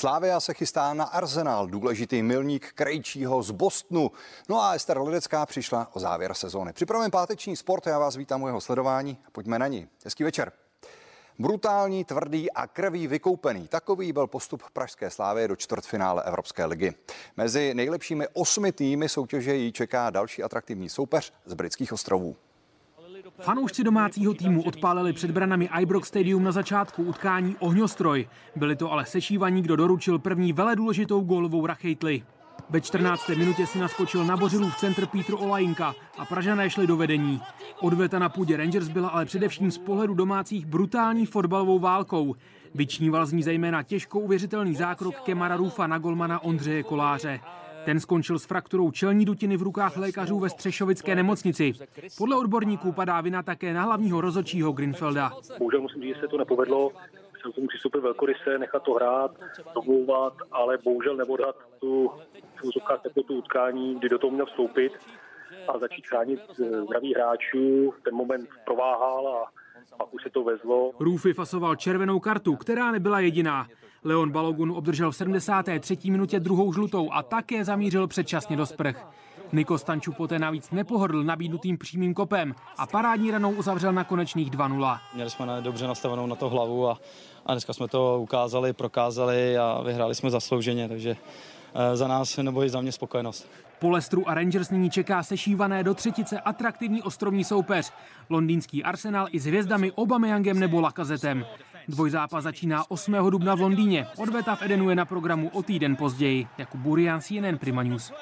Slávia se chystá na Arsenal, důležitý milník Krejčího z Bostonu. No a Ester Ledecká přišla o závěr sezóny. Připravujeme páteční sport, já vás vítám u jeho sledování pojďme na ní. Hezký večer. Brutální, tvrdý a krví vykoupený. Takový byl postup Pražské slávy do čtvrtfinále Evropské ligy. Mezi nejlepšími osmi týmy soutěže jí čeká další atraktivní soupeř z britských ostrovů. Fanoušci domácího týmu odpálili před branami Ibrox Stadium na začátku utkání ohňostroj. Byli to ale sešívaní, kdo doručil první veledůležitou gólovou rachejtli. Ve 14. minutě si naskočil na v centr Pítr Olajinka a Pražané šli do vedení. Odveta na půdě Rangers byla ale především z pohledu domácích brutální fotbalovou válkou. Vyčníval z ní zejména těžko uvěřitelný zákrok Kemara Rufa na golmana Ondřeje Koláře. Ten skončil s frakturou čelní dutiny v rukách lékařů ve Střešovické nemocnici. Podle odborníků padá vina také na hlavního rozočího Greenfelda. Bohužel musím říct, že se to nepovedlo. Jsem tomu přistoupil velkoryse, nechat to hrát, domlouvat, ale bohužel nevodat tu v tu utkání, kdy do toho měl vstoupit a začít chránit eh, zdraví hráčů. Ten moment prováhal a pak už se to vezlo. Rufy fasoval červenou kartu, která nebyla jediná. Leon Balogun obdržel v 73. minutě druhou žlutou a také zamířil předčasně do sprch. Niko Stanču poté navíc nepohodl nabídnutým přímým kopem a parádní ranou uzavřel na konečných 2-0. Měli jsme dobře nastavenou na to hlavu a, a dneska jsme to ukázali, prokázali a vyhráli jsme zaslouženě, takže eh, za nás nebo i za mě spokojenost. Po Lestru a Rangers nyní čeká sešívané do třetice atraktivní ostrovní soupeř. Londýnský Arsenal i s hvězdami Obameyangem nebo Lakazetem. Dvojzápas začíná 8. dubna v Londýně. Odveta v Edenu je na programu o týden později. Jakub Burian, CNN Prima News.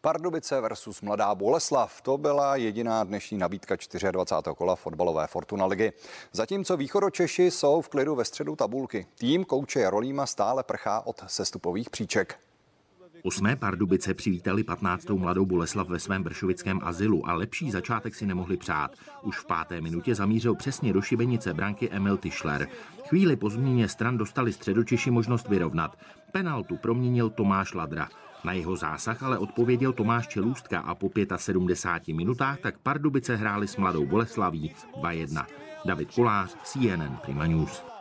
Pardubice versus Mladá Boleslav. To byla jediná dnešní nabídka 24. kola fotbalové Fortuna ligy. Zatímco východočeši jsou v klidu ve středu tabulky. Tým kouče Jarolíma stále prchá od sestupových příček. Osmé Pardubice přivítali 15. mladou Boleslav ve svém bršovickém azylu a lepší začátek si nemohli přát. Už v páté minutě zamířil přesně do šibenice branky Emil Tischler. Chvíli po změně stran dostali středočeši možnost vyrovnat. Penaltu proměnil Tomáš Ladra. Na jeho zásah ale odpověděl Tomáš Čelůstka a po 75 minutách tak Pardubice hráli s mladou Boleslaví 2-1. David Kolář, CNN Prima News.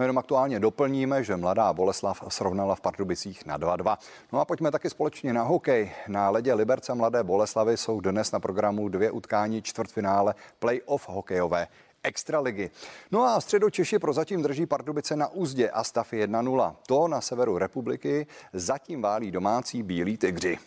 No jenom aktuálně doplníme, že mladá Boleslav srovnala v Pardubicích na 2-2. No a pojďme taky společně na hokej. Na ledě Liberce Mladé Boleslavy jsou dnes na programu dvě utkání čtvrtfinále playoff hokejové extraligy. No a středočeši prozatím drží Pardubice na úzdě a stav je 1-0. To na severu republiky zatím válí domácí bílí tygři.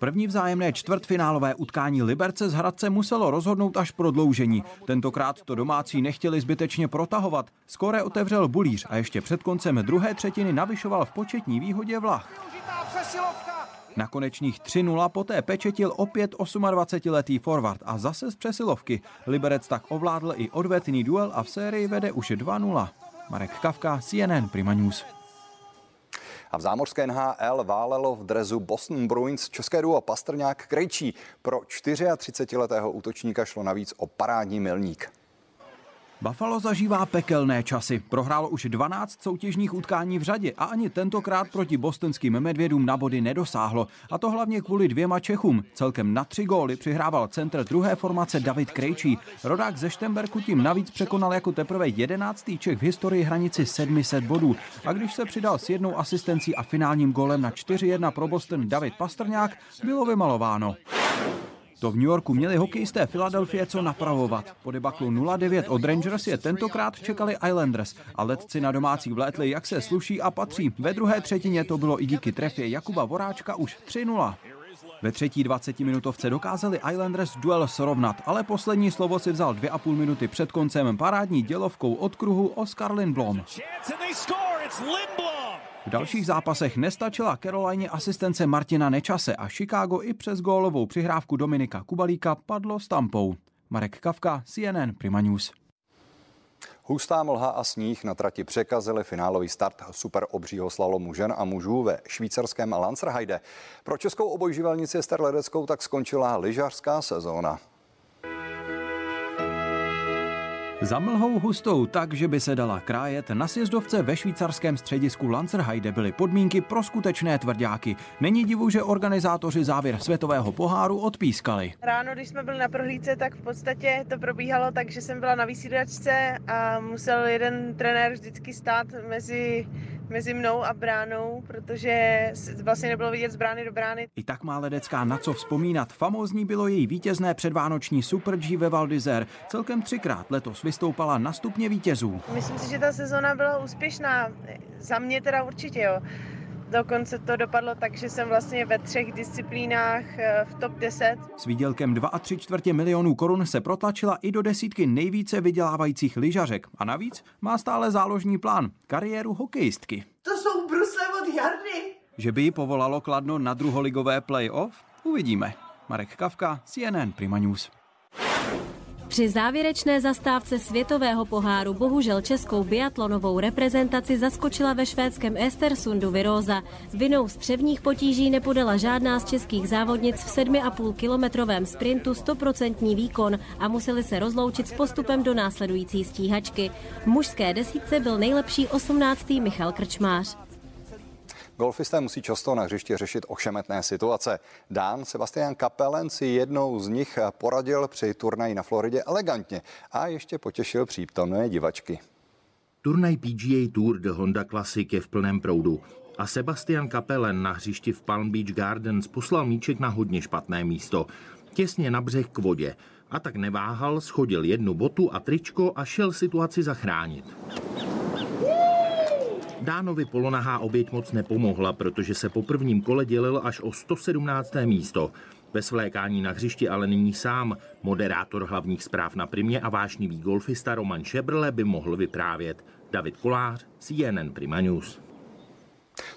První vzájemné čtvrtfinálové utkání Liberce z Hradce muselo rozhodnout až prodloužení. Tentokrát to domácí nechtěli zbytečně protahovat. Skore otevřel Bulíř a ještě před koncem druhé třetiny navyšoval v početní výhodě Vlach. Na konečných 3-0 poté pečetil opět 28-letý forward a zase z přesilovky. Liberec tak ovládl i odvetný duel a v sérii vede už 2-0. Marek Kavka, CNN Prima News. A v zámořské NHL válelo v drezu Boston Bruins české duo Pastrňák Krejčí. Pro 34-letého útočníka šlo navíc o parádní milník. Buffalo zažívá pekelné časy. Prohrálo už 12 soutěžních utkání v řadě a ani tentokrát proti bostonským medvědům na body nedosáhlo. A to hlavně kvůli dvěma Čechům. Celkem na tři góly přihrával centr druhé formace David Krejčí. Rodák ze Štemberku tím navíc překonal jako teprve 11. Čech v historii hranici 700 bodů. A když se přidal s jednou asistencí a finálním gólem na 4-1 pro Boston David Pastrňák, bylo vymalováno. To v New Yorku měli hokejisté Filadelfie co napravovat. Po debaklu 0-9 od Rangers je tentokrát čekali Islanders a letci na domácí vlétli jak se sluší a patří. Ve druhé třetině to bylo i díky trefě Jakuba Voráčka už 3-0. Ve třetí 20 minutovce dokázali Islanders duel srovnat, ale poslední slovo si vzal dvě a půl minuty před koncem parádní dělovkou od kruhu Oskar Lindblom. V dalších zápasech nestačila Caroline asistence Martina Nečase a Chicago i přes gólovou přihrávku Dominika Kubalíka padlo stampou. Marek Kavka, CNN Prima News. Hustá mlha a sníh na trati překazili finálový start super obřího slalomu žen a mužů ve švýcarském Lanzerheide. Pro českou obojživelnici Ester Ledeckou tak skončila lyžařská sezóna. Za mlhou hustou tak, že by se dala krájet, na sjezdovce ve švýcarském středisku Lanzerheide byly podmínky pro skutečné tvrdáky. Není divu, že organizátoři závěr světového poháru odpískali. Ráno, když jsme byli na prohlídce, tak v podstatě to probíhalo tak, že jsem byla na vysílačce a musel jeden trenér vždycky stát mezi mezi mnou a bránou, protože vlastně nebylo vidět z brány do brány. I tak má Ledecká na co vzpomínat. Famózní bylo její vítězné předvánoční Super G ve Val d'Isère. Celkem třikrát letos vystoupala na stupně vítězů. Myslím si, že ta sezona byla úspěšná. Za mě teda určitě, jo. Dokonce to dopadlo tak, že jsem vlastně ve třech disciplínách eh, v top 10. S výdělkem 2,3 čtvrtě milionů korun se protlačila i do desítky nejvíce vydělávajících lyžařek. A navíc má stále záložní plán kariéru hokejistky. To jsou brusle od Jardy. Že by ji povolalo Kladno na druholigové playoff? Uvidíme. Marek Kavka, CNN Prima News. Při závěrečné zastávce světového poháru bohužel českou biatlonovou reprezentaci zaskočila ve švédském Estersundu Viróza. Vinou střevních potíží nepodala žádná z českých závodnic v 7,5 kilometrovém sprintu 100% výkon a museli se rozloučit s postupem do následující stíhačky. V mužské desítce byl nejlepší 18. Michal Krčmář. Golfisté musí často na hřišti řešit ošemetné situace. Dán Sebastian Kapelen si jednou z nich poradil při turnaji na Floridě elegantně a ještě potěšil přítomné divačky. Turnaj PGA Tour de Honda Classic je v plném proudu a Sebastian Kapelen na hřišti v Palm Beach Gardens poslal míček na hodně špatné místo. Těsně na břeh k vodě. A tak neváhal, schodil jednu botu a tričko a šel situaci zachránit. Dánovi polonahá oběť moc nepomohla, protože se po prvním kole dělil až o 117. místo. Ve svlékání na hřišti ale není sám. Moderátor hlavních zpráv na primě a vášnivý golfista Roman Šebrle by mohl vyprávět. David Kolář, CNN Prima News.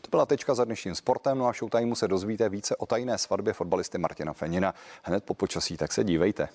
To byla tečka za dnešním sportem, no a Showtimeu se dozvíte více o tajné svatbě fotbalisty Martina Fenina. Hned po počasí, tak se dívejte.